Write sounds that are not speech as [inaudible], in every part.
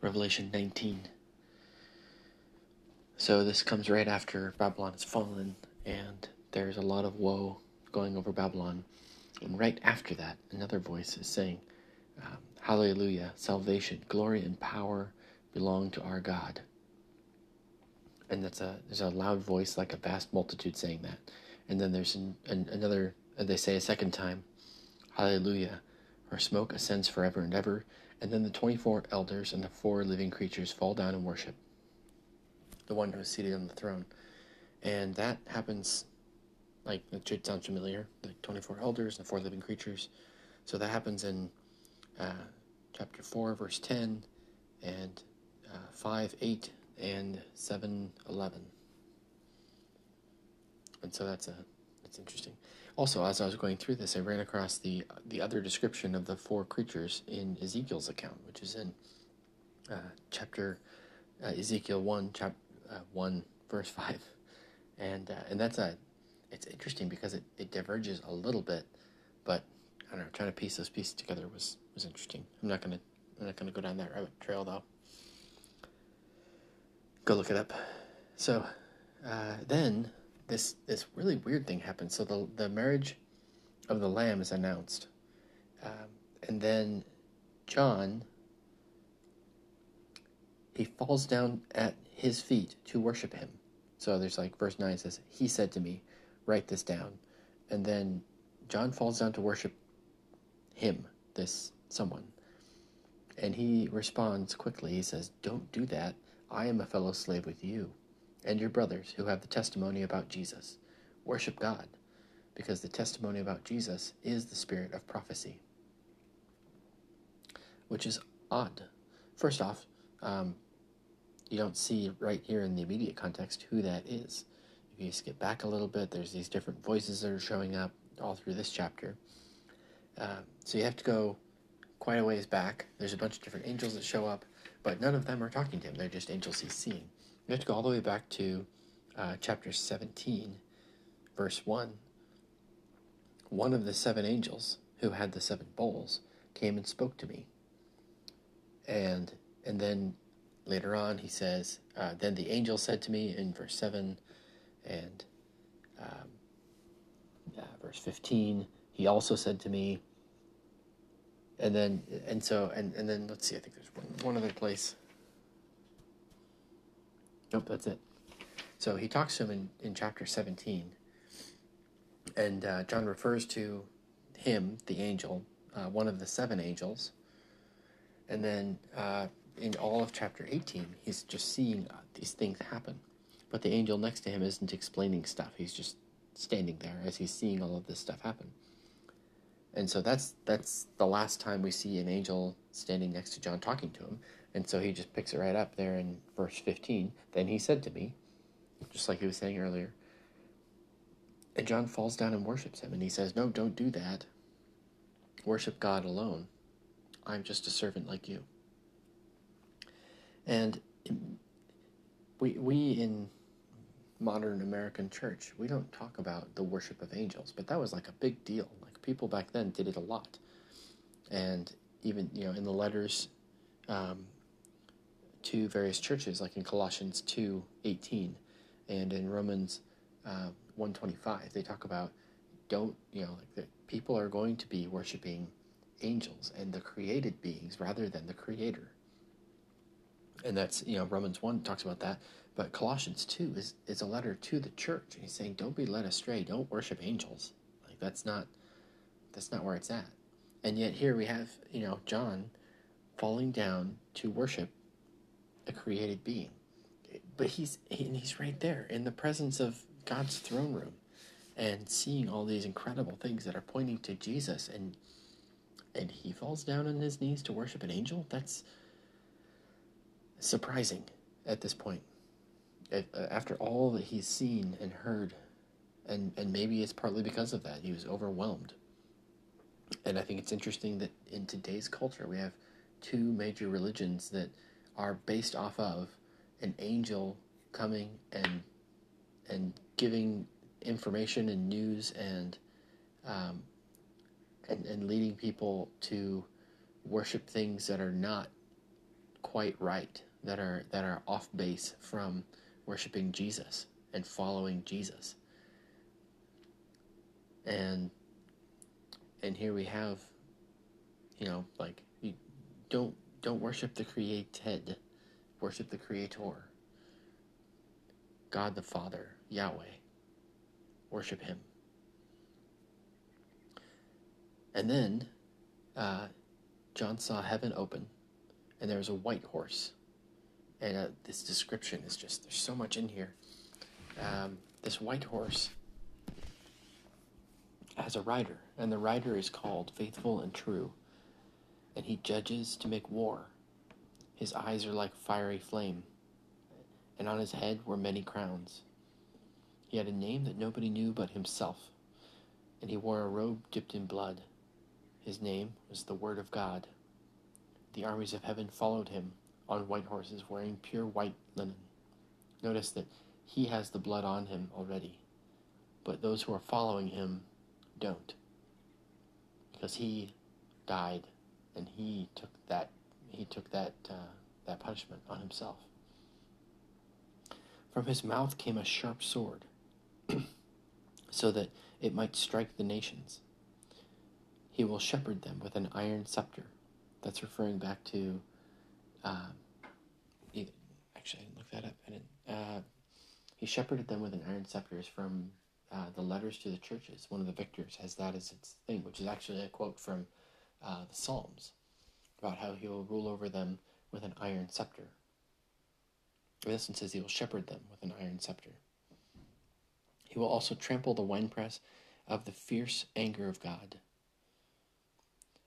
Revelation 19. So this comes right after Babylon has fallen, and there's a lot of woe going over Babylon. And right after that, another voice is saying, um, Hallelujah, salvation, glory, and power belong to our God. And that's a there's a loud voice like a vast multitude saying that. And then there's an, an, another, they say a second time, Hallelujah, our smoke ascends forever and ever. And then the 24 elders and the four living creatures fall down and worship the one who is seated on the throne. And that happens, like, it should sound familiar, the 24 elders and the four living creatures. So that happens in uh, chapter 4, verse 10, and uh, 5, 8, and 7, 11. And so that's a that's interesting. Also, as I was going through this, I ran across the the other description of the four creatures in Ezekiel's account, which is in uh, chapter uh, Ezekiel one, chap uh, one verse five, and uh, and that's a it's interesting because it, it diverges a little bit, but I don't know. Trying to piece those pieces together was was interesting. I'm not gonna I'm not gonna go down that rabbit trail though. Go look it up. So uh, then this this really weird thing happens. So the the marriage of the lamb is announced, um, and then John he falls down at his feet to worship him. So there's like verse nine says he said to me, write this down, and then John falls down to worship him, this someone, and he responds quickly. He says, "Don't do that. I am a fellow slave with you." And your brothers who have the testimony about Jesus. Worship God, because the testimony about Jesus is the spirit of prophecy. Which is odd. First off, um, you don't see right here in the immediate context who that is. If you skip back a little bit, there's these different voices that are showing up all through this chapter. Uh, so you have to go quite a ways back. There's a bunch of different angels that show up, but none of them are talking to him. They're just angels he's seeing. We have to go all the way back to uh, chapter 17, verse 1. One of the seven angels who had the seven bowls came and spoke to me. And and then later on he says, uh, then the angel said to me in verse 7 and um, uh, verse 15, he also said to me, and then and so and and then let's see, I think there's one, one other place Nope, that's it. So he talks to him in, in chapter 17. And uh, John refers to him, the angel, uh, one of the seven angels. And then uh, in all of chapter 18, he's just seeing uh, these things happen. But the angel next to him isn't explaining stuff. He's just standing there as he's seeing all of this stuff happen. And so that's that's the last time we see an angel standing next to John talking to him. And so he just picks it right up there in verse 15. Then he said to me, just like he was saying earlier, and John falls down and worships him. And he says, No, don't do that. Worship God alone. I'm just a servant like you. And we, we in modern American church, we don't talk about the worship of angels, but that was like a big deal. Like people back then did it a lot. And even, you know, in the letters um, to various churches, like in Colossians 2 18 and in Romans uh, 125. They talk about don't, you know, like that people are going to be worshiping angels and the created beings rather than the creator. And that's, you know, Romans 1 talks about that. But Colossians 2 is, is a letter to the church. And he's saying, don't be led astray. Don't worship angels. Like, that's not, that's not where it's at. And yet here we have, you know, John falling down to worship created being. But he's and he's right there in the presence of God's throne room and seeing all these incredible things that are pointing to Jesus and and he falls down on his knees to worship an angel. That's surprising at this point. Uh, after all that he's seen and heard and and maybe it's partly because of that he was overwhelmed. And I think it's interesting that in today's culture we have two major religions that are based off of an angel coming and and giving information and news and um, and and leading people to worship things that are not quite right, that are that are off base from worshiping Jesus and following Jesus. And and here we have you know, like you don't don't worship the created, worship the creator. God the Father, Yahweh. Worship him. And then uh, John saw heaven open, and there was a white horse. And uh, this description is just, there's so much in here. Um, this white horse has a rider, and the rider is called Faithful and True. And he judges to make war. His eyes are like fiery flame, and on his head were many crowns. He had a name that nobody knew but himself, and he wore a robe dipped in blood. His name was the Word of God. The armies of heaven followed him on white horses wearing pure white linen. Notice that he has the blood on him already, but those who are following him don't. Because he died and he took that he took that uh, that punishment on himself. From his mouth came a sharp sword, [clears throat] so that it might strike the nations. He will shepherd them with an iron scepter. That's referring back to. Uh, actually, I didn't look that up. I didn't. Uh, he shepherded them with an iron scepter is from uh, the letters to the churches. One of the victors has that as its thing, which is actually a quote from uh, the Psalms about how he will rule over them with an iron scepter. This one says he will shepherd them with an iron scepter. He will also trample the winepress of the fierce anger of God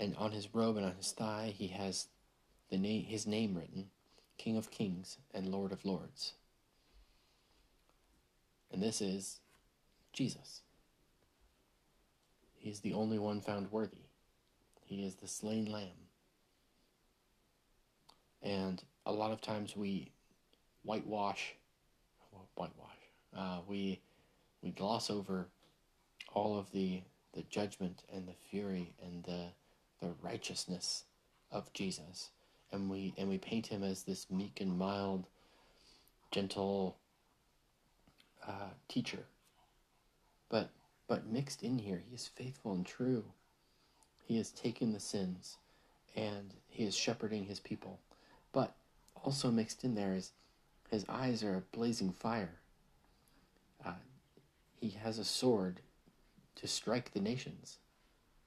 and on his robe and on his thigh he has the name, his name written, King of Kings and Lord of Lords. And this is Jesus. He is the only one found worthy. He is the slain lamb. And a lot of times we whitewash, whitewash. Uh, we we gloss over all of the the judgment and the fury and the the righteousness of Jesus, and we and we paint him as this meek and mild, gentle uh, teacher. But but mixed in here, he is faithful and true. He has taken the sins, and he is shepherding his people. But also mixed in there is his eyes are a blazing fire. Uh, he has a sword to strike the nations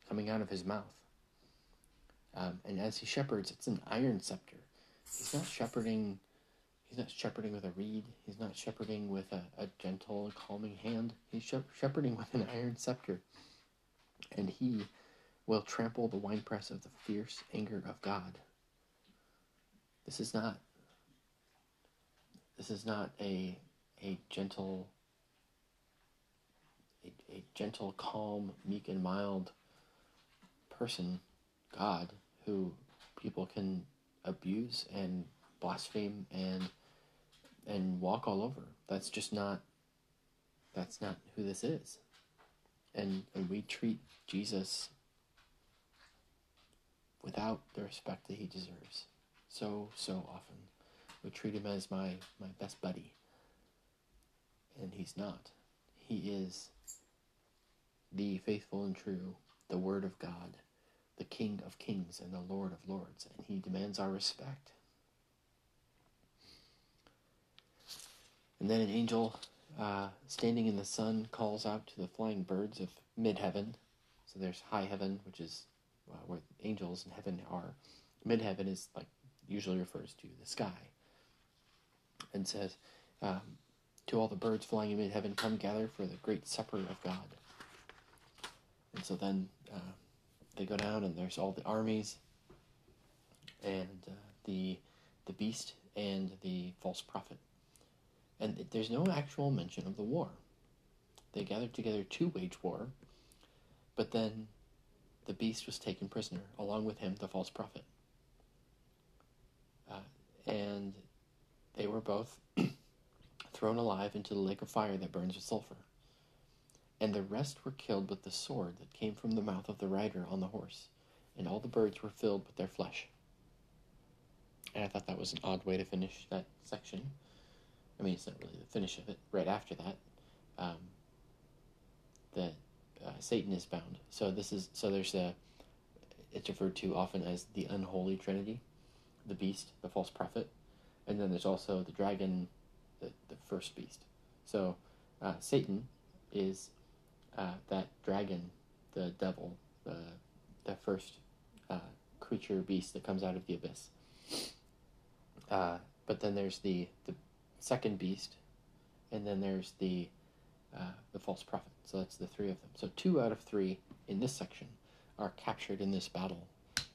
coming out of his mouth. Um, and as he shepherds, it's an iron scepter. He's not shepherding. He's not shepherding with a reed. He's not shepherding with a, a gentle, calming hand. He's shepherding with an iron scepter. And he will trample the winepress of the fierce anger of God. This is not. This is not a a gentle. A, a gentle, calm, meek, and mild person, God who people can abuse and blaspheme and and walk all over. That's just not that's not who this is. And and we treat Jesus without the respect that he deserves. So so often. We treat him as my my best buddy. And he's not. He is the faithful and true, the word of God the King of Kings and the Lord of Lords, and he demands our respect. And then an angel uh, standing in the sun calls out to the flying birds of mid heaven. So there's high heaven, which is uh, where angels in heaven are. Mid heaven is like usually refers to the sky, and says, um, "To all the birds flying in mid heaven, come gather for the great supper of God." And so then uh, they go down and there's all the armies and uh, the the beast and the false prophet. And there's no actual mention of the war. They gathered together to wage war, but then the beast was taken prisoner, along with him, the false prophet. Uh, and they were both [clears throat] thrown alive into the lake of fire that burns with sulfur and the rest were killed with the sword that came from the mouth of the rider on the horse, and all the birds were filled with their flesh. And I thought that was an odd way to finish that section. I mean, it's not really the finish of it. Right after that, um, the uh, Satan is bound. So this is so there's a it's referred to often as the unholy trinity, the beast, the false prophet, and then there's also the dragon, the the first beast. So uh, Satan is uh, that dragon, the devil, the the first uh, creature beast that comes out of the abyss. Uh, but then there's the the second beast, and then there's the uh, the false prophet. So that's the three of them. So two out of three in this section are captured in this battle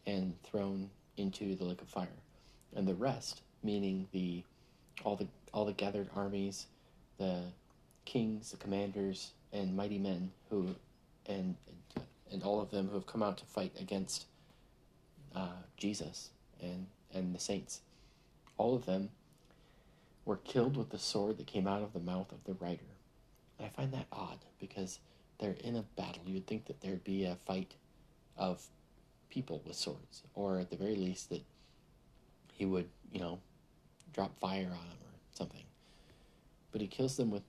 and thrown into the lake of fire, and the rest, meaning the all the all the gathered armies, the kings, the commanders, and mighty men who, and and all of them who have come out to fight against uh, Jesus and and the saints, all of them were killed with the sword that came out of the mouth of the rider. I find that odd because they're in a battle. You would think that there'd be a fight of people with swords, or at the very least that he would, you know, drop fire on them or something. But he kills them with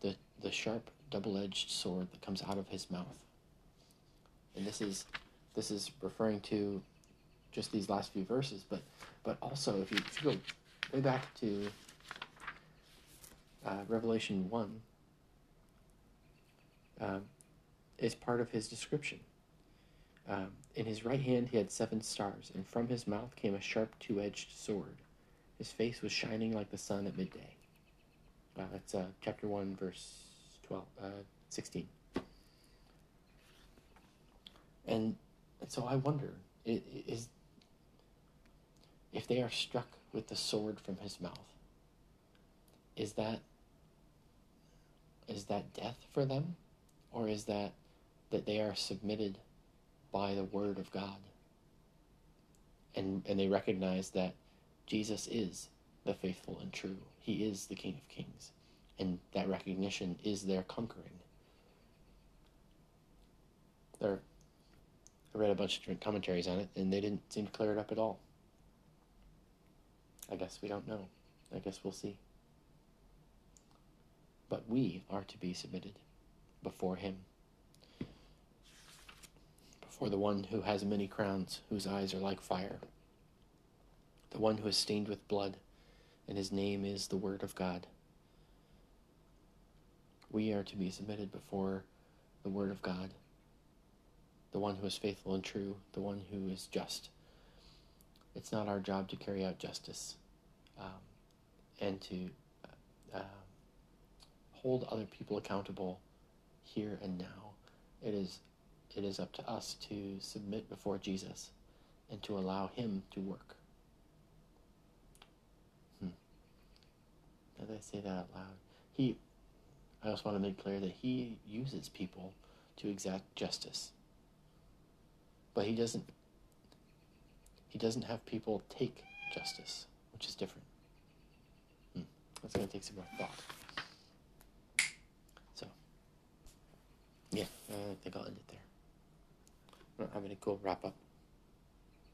the the sharp double-edged sword that comes out of his mouth. And this is this is referring to just these last few verses, but but also if you, if you go way back to uh, Revelation one, uh, is part of his description. Um, in his right hand he had seven stars, and from his mouth came a sharp two-edged sword. His face was shining like the sun at midday. Uh, that's uh, chapter one, verse 12, uh, 16. And, and so I wonder, is if they are struck with the sword from his mouth, is that is that death for them, or is that that they are submitted by the word of God, and and they recognize that Jesus is the faithful and true. He is the King of Kings and that recognition is their conquering. There, I read a bunch of different commentaries on it, and they didn't seem to clear it up at all. I guess we don't know. I guess we'll see. But we are to be submitted before Him, before the one who has many crowns, whose eyes are like fire, the one who is stained with blood, and his name is the Word of God. We are to be submitted before the Word of God, the one who is faithful and true, the one who is just. It's not our job to carry out justice um, and to uh, hold other people accountable here and now. It is, it is up to us to submit before Jesus and to allow Him to work. Hmm. As I say that out loud, He I also want to make clear that he uses people to exact justice. But he doesn't he doesn't have people take justice, which is different. Hmm. That's going to take some more thought. So, yeah, I think I'll end it there. I don't have any cool wrap up.